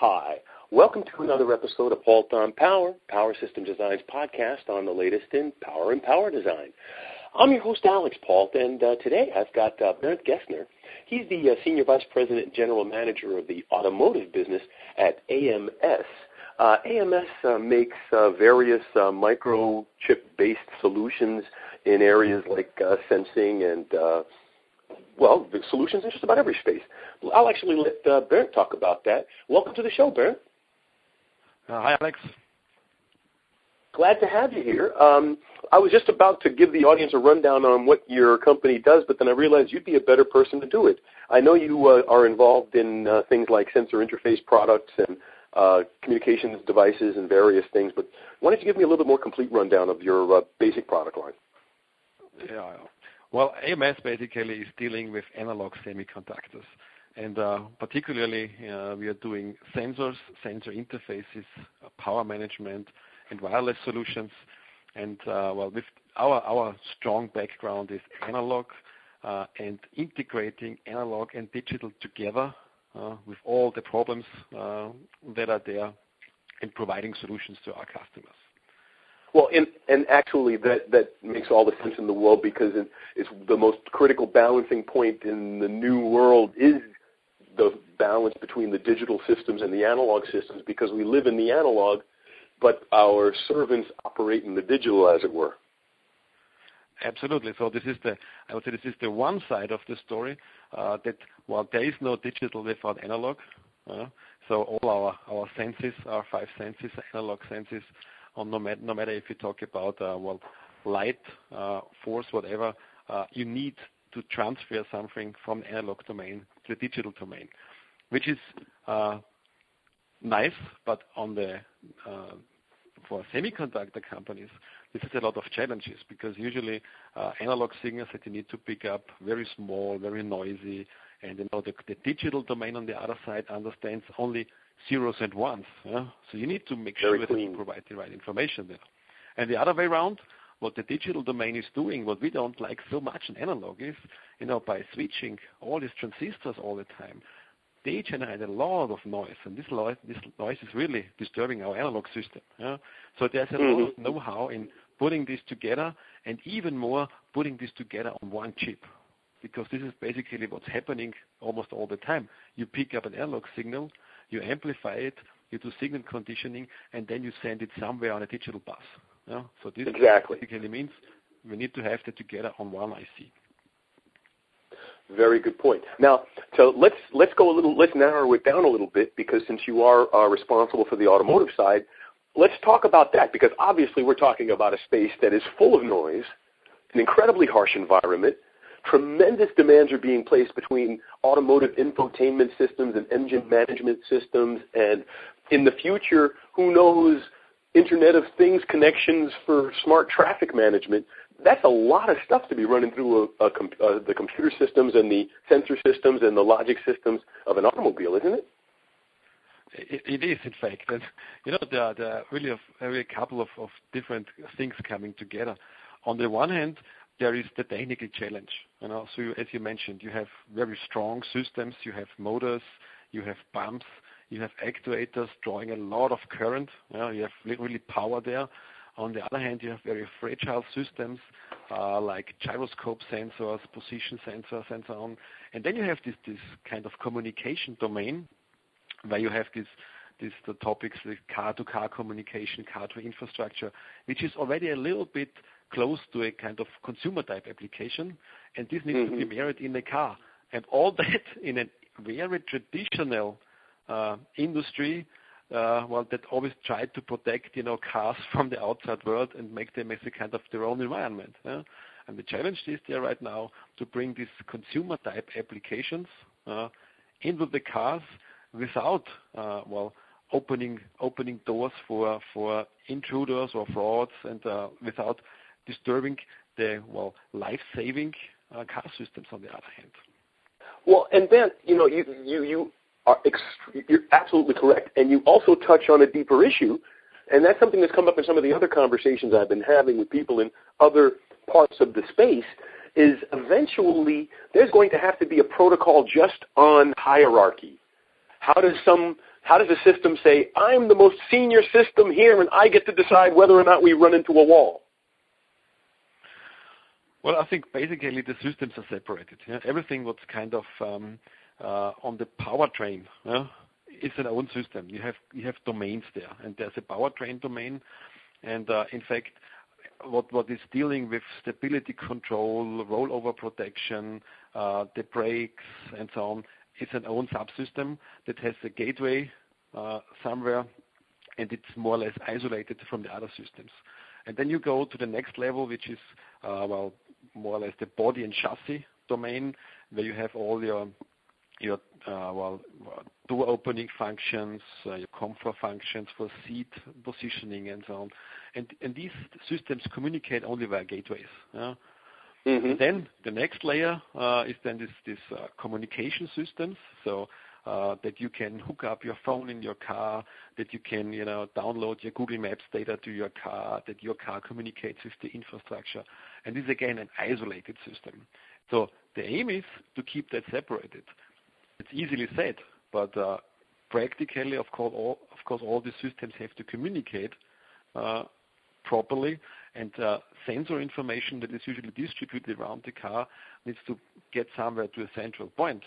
Hi. Welcome to another episode of Paultre on Power, Power System Design's podcast on the latest in power and power design. I'm your host, Alix Paultre, and uh, today I've got uh, Bernd Gessner. He's the uh, Senior Vice President and General Manager of the automotive business at AMS. Uh, AMS uh, makes uh, various microchip-based solutions in areas like sensing and well, the solutions in just about every space. I'll actually let uh, Bernd talk about that. Welcome to the show, Bernd. Uh, hi, Alex. Glad to have you here. Um, I was just about to give the audience a rundown on what your company does, but then I realized you'd be a better person to do it. I know you uh, are involved in uh, things like sensor interface products and uh, communications devices and various things, but why don't you give me a little bit more complete rundown of your uh, basic product line? Yeah. Well, AMS basically is dealing with analog semiconductors. And uh, particularly, uh, we are doing sensors, sensor interfaces, power management, and wireless solutions. And uh, well, with our our strong background is analog uh, and integrating analog and digital together with all the problems that are there, and providing solutions to our customers. Well, and, and actually that, that makes all the sense in the world because it, it's the most critical balancing point in the new world is the balance between the digital systems and the analog systems because we live in the analog, but our servants operate in the digital, as it were. Absolutely. So this is the, I would say this is the one side of the story, uh, that while there is no digital without analog, uh, so all our, our senses, our five senses, analog senses, no, matter, if you talk about, uh, well, light, uh, force, whatever, uh, you need to transfer something from analog domain to the digital domain, which is nice, but for semiconductor companies, this is a lot of challenges because usually analog signals that you need to pick up very small, very noisy, and the digital domain on the other side understands only zeros and ones. Yeah? So you need to make very sure clean. that you provide the right information there. And the other way around, what the digital domain is doing, what we don't like so much in analog is, you know, by switching all these transistors all the time, they generate a lot of noise, and this, noise, this noise is really disturbing our analog system. Yeah? So there's a mm-hmm. lot of know-how in putting this together, and even more putting this together on one chip, because this is basically what's happening almost all the time. You pick up an analog signal, you amplify it, you do signal conditioning, and then you send it somewhere on a digital bus. Yeah? So this exactly. basically means we need to have that together on one IC. Very good point. Now, so let's let's go a little, let's narrow it down a little bit because since you are uh, responsible for the automotive side, let's talk about that because obviously we're talking about a space that is full of noise, an incredibly harsh environment. Tremendous demands are being placed between automotive infotainment systems and engine management systems, and in the future, who knows Internet of Things connections for smart traffic management. That's a lot of stuff to be running through a, a, uh, the computer systems and the sensor systems and the logic systems of an automobile, isn't it? It, it is, in fact. And, you know, there are, there are really, a, really a couple of, of different things coming together. On the one hand, there is the technical challenge. As you mentioned, you have very strong systems, you have motors, you have pumps, you have actuators drawing a lot of current. You have really power there. On the other hand, you have very fragile systems uh, like gyroscope sensors, position sensors, and so on. And then you have this, kind of communication domain where you have this, this the topics like car-to-car communication, car-to-infrastructure, which is already a little bit close to a kind of consumer type application, and this needs to be mm-hmm. married in a car. And all that in a very traditional uh, industry, uh, well, that always tried to protect, you know, cars from the outside world and make them as a kind of their own environment. Yeah? And the challenge is there right now to bring these consumer type applications uh, into the cars without, uh, well, opening opening doors for for intruders or frauds and uh, without disturbing the well life-saving uh, car systems on the other hand. Well, and then you know you you are ext- you're absolutely correct, and you also touch on a deeper issue, and that's something that's come up in some of the other conversations I've been having with people in other parts of the space. Is eventually there's going to have to be a protocol just on hierarchy. How does some how does the system say, I'm the most senior system here and I get to decide whether or not we run into a wall? Well, I think basically the systems are separated. Everything what's kind of um, uh, on the powertrain is an own system. You have you have domains there, and there's a powertrain domain, and uh, in fact, what what is dealing with stability control, rollover protection, uh, the brakes, and so on, is an own subsystem that has a gateway somewhere, and it's more or less isolated from the other systems. And then you go to the next level, which is well more or less the body and chassis domain, where you have all your your uh, well door opening functions, uh, your comfort functions for seat positioning and so on. And and these systems communicate only via gateways. Yeah? Mm-hmm. Then the next layer uh, is then this this communication systems. Uh, that you can hook up your phone in your car, that you can, you know, download your Google Maps data to your car, that your car communicates with the infrastructure. And this is again an isolated system. So the aim is to keep that separated. It's easily said, but uh, practically, of course, all, the systems have to communicate uh, properly, and sensor information that is usually distributed around the car needs to get somewhere to a central point.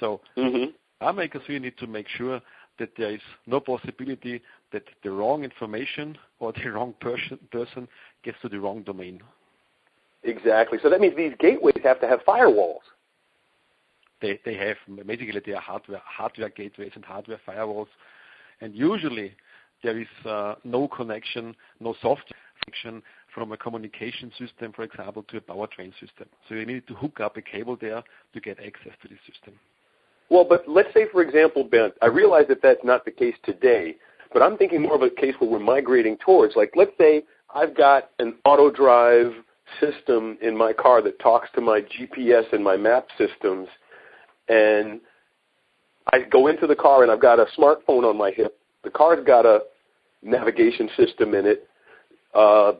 So mm-hmm. makers really need to make sure that there is no possibility that the wrong information or the wrong person, person gets to the wrong domain. Exactly. So that means these gateways have to have firewalls. They they have basically they are hardware hardware gateways and hardware firewalls, and usually there is uh, no connection, no software connection from a communication system, for example, to a powertrain system. So you need to hook up a cable there to get access to the system. Well, but let's say, for example, Ben, I realize that that's not the case today, but I'm thinking more of a case where we're migrating towards. Like, let's say I've got an auto drive system in my car that talks to my GPS and my map systems, and I go into the car and I've got a smartphone on my hip. The car's got a navigation system in it. Uh,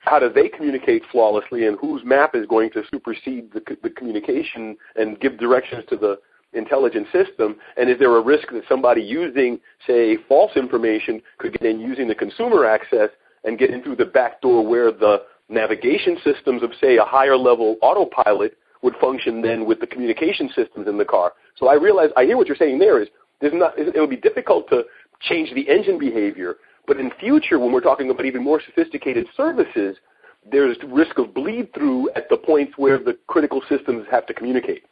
how do they communicate flawlessly, and whose map is going to supersede the, the communication and give directions to the intelligent system? And is there a risk that somebody using, say, false information could get in using the consumer access and get in through the back door where the navigation systems of, say, a higher level autopilot would function then with the communication systems in the car? So I realize, I hear what you're saying there is, not, it would be difficult to change the engine behavior, but in future, when we're talking about even more sophisticated services, there's risk of bleed through at the points where the critical systems have to communicate.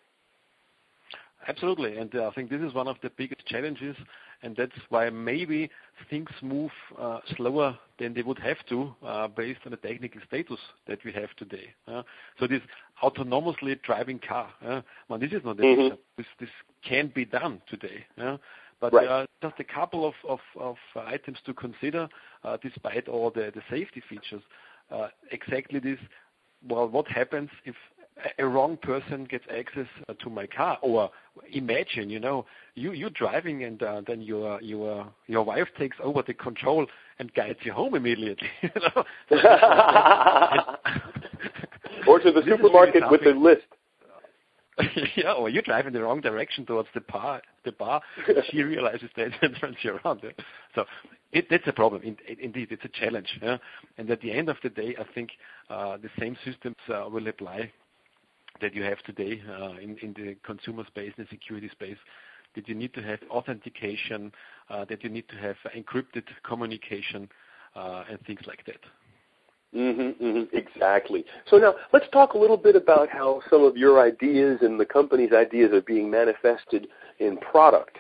Absolutely. and uh, I think this is one of the biggest challenges, and that's why maybe things move uh, slower than they would have to uh, based on the technical status that we have today. So This autonomously driving car, well, this is not mm-hmm. This can be done today. But There are just a couple of of items to consider, despite all the safety features. Exactly this, well, what happens if a wrong person gets access uh, to my car or imagine you know you you driving and uh, then your your your wife takes over the control and guides you home immediately you know or to the supermarket with the list yeah, or you drive in the wrong direction towards the bar. The bar, she realizes that and turns you around. Yeah? So it, that's a problem. In, indeed, it's a challenge. Yeah? And at the end of the day, I think uh, the same systems uh, will apply that you have today uh, in the consumer space and security space, that you need to have authentication, uh, that you need to have encrypted communication, uh, and things like that. Mm-hmm, mm-hmm, exactly. So now let's talk a little bit about how some of your ideas and the company's ideas are being manifested in product.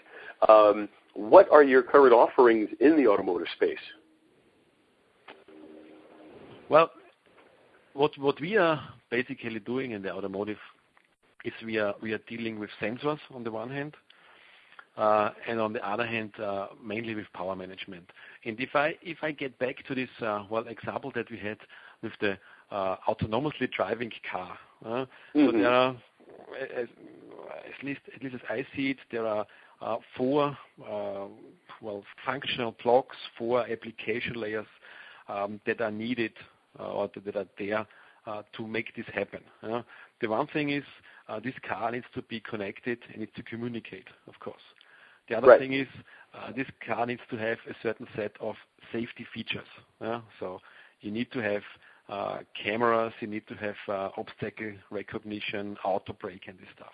Um, what are your current offerings in the automotive space? Well, what what we are basically doing in the automotive is we are we are dealing with sensors on the one hand, uh, and on the other hand, uh, mainly with power management. And If I if I get back to this, uh, well, example that we had with the autonomously driving car. Mm-hmm. So There are, at least as I see it, there are four, well, functional blocks, four application layers um, that are needed or that are there uh, to make this happen. The one thing is uh, this car needs to be connected and needs to communicate, of course. The other thing is this car needs to have a certain set of safety features. So you need to have cameras, you need to have obstacle recognition, auto brake, and this stuff.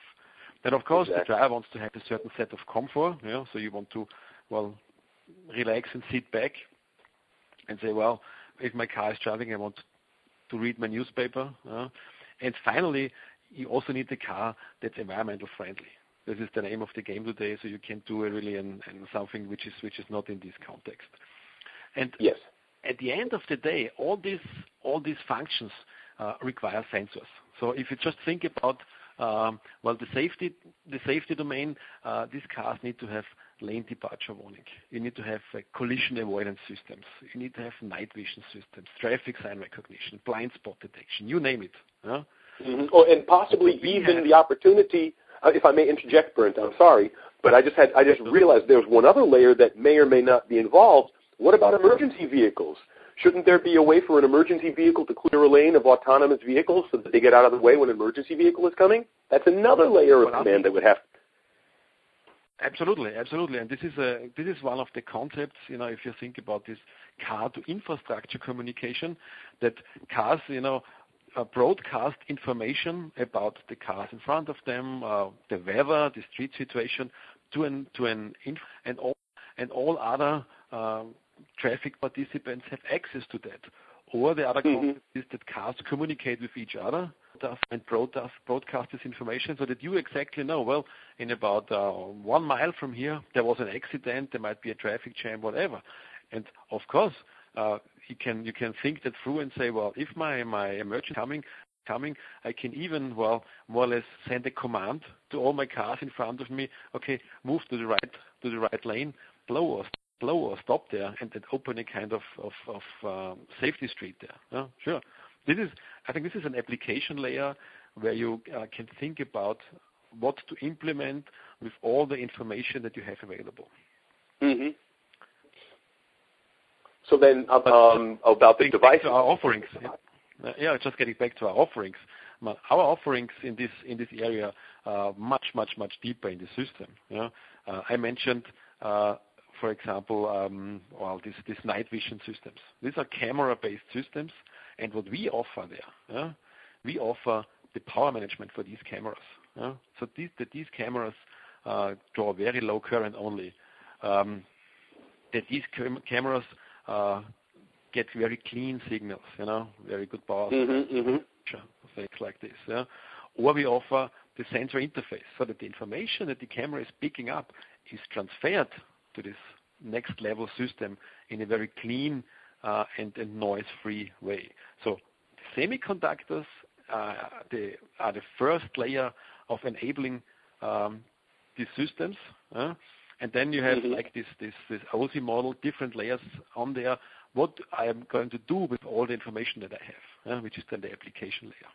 Then of course, the driver wants to have a certain set of comfort. So you want to well, relax and sit back and say, "Well, if my car is driving, I want to read my newspaper." And finally, you also need a car that's environmental friendly. This is the name of the game today, so you can do a really something which is not in this context. Yes. At the end of the day, all these functions uh, require sensors. So if you just think about um, well, the safety domain, uh, these cars need to have lane departure warning. You need to have uh, collision avoidance systems. You need to have night vision systems, traffic sign recognition, blind spot detection, you name it. Mm-hmm. Or and possibly even the opportunity, uh, if I may interject, Brent, I'm sorry, but I just had I just realized there's one other layer that may or may not be involved. What about emergency vehicles? Shouldn't there be a way for an emergency vehicle to clear a lane of autonomous vehicles so that they get out of the way when an emergency vehicle is coming? That's another layer of command that would have. Absolutely. Absolutely. And this is a this is one of the concepts, you know, if you think about this car-to-infrastructure communication, that cars you know, uh broadcast information about the cars in front of them, uh, the weather, the street situation, to an to an inf and all and all other uh, traffic participants have access to that. Or the other mm-hmm. concept is that cars communicate with each other and broadcast this information so that you exactly know, well, in about uh, one mile from here, there was an accident, there might be a traffic jam, whatever. And of course, uh, you can think that through and say, well, if my emergency coming, coming, I can even, well, more or less send a command to all my cars in front of me, "Okay, move to the right to the right lane, slow or stop there," and then open a kind of of of um, safety street there. Sure. I think this is an application layer where you uh, can think about what to implement with all the information that you have available. Mm-hmm. So then uh, um, about the device. Our offerings. Yeah, just getting back to our offerings. Our offerings in this area are much much, much deeper in the system. Uh, I mentioned, for example, um, these night vision systems. These are camera-based systems, what we offer there, we offer the power management for these cameras. So these that these cameras uh, draw very low current only. Um, that these cameras uh, get very clean signals, you know, very good power. Mm-hmm, mm-hmm. Things like this. Or we offer the sensor interface so that the information that the camera is picking up is transferred to this next level system in a very clean Uh, and a noise-free way. So semiconductors uh, are the first layer of enabling um, these systems. Uh and then you have mm-hmm. like this OSI model, different layers on there. What I am going to do with all the information that I have, which is then the application layer.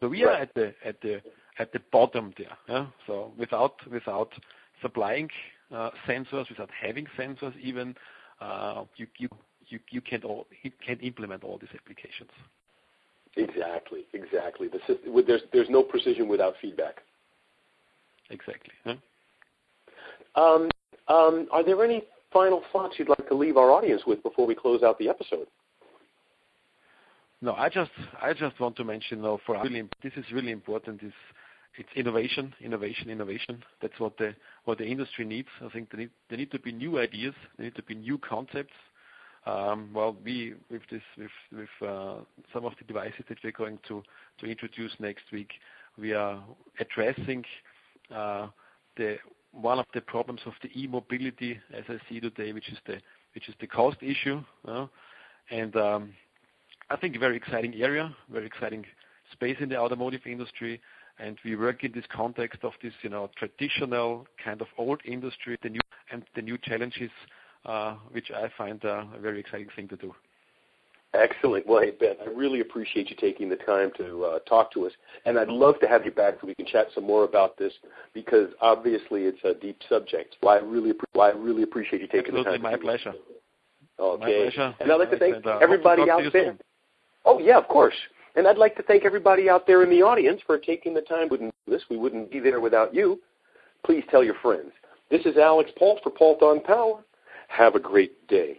So we are at the bottom there. So without without supplying uh, sensors, without having sensors even, you can't implement all these applications. Exactly. There's there's no precision without feedback. Exactly. Um, um, are there any final thoughts you'd like to leave our audience with before we close out the episode? No, I just want to mention, though, for us, this is really important, it's innovation. Innovation, innovation. That's what the industry needs. I think there need to be new ideas, there need to be new concepts. Um, well, we with uh, some of the devices that we're going to introduce next week, we are addressing uh, one of the problems of the e-mobility as I see today, which is the cost issue. And um, I think a very exciting area, very exciting space in the automotive industry, and we work in this context of this you know, traditional kind of old industry, and the new challenges, which I find uh, a very exciting thing to do. Excellent. Well, hey, Ben, I really appreciate you taking the time to uh, talk to us, and I'd love to have you back so we can chat some more about this, because obviously it's a deep subject. Why I really well, I really appreciate you taking the time. Absolutely. My pleasure. Okay. My pleasure. And I'd like to thank uh, everybody out there. To to you soon. Oh, yeah, of course. And I'd like to thank everybody out there in the audience for taking the time. Do this, we wouldn't be there without you. Please tell your friends. This is Alix Paultre for Paultre on Power. Have a great day.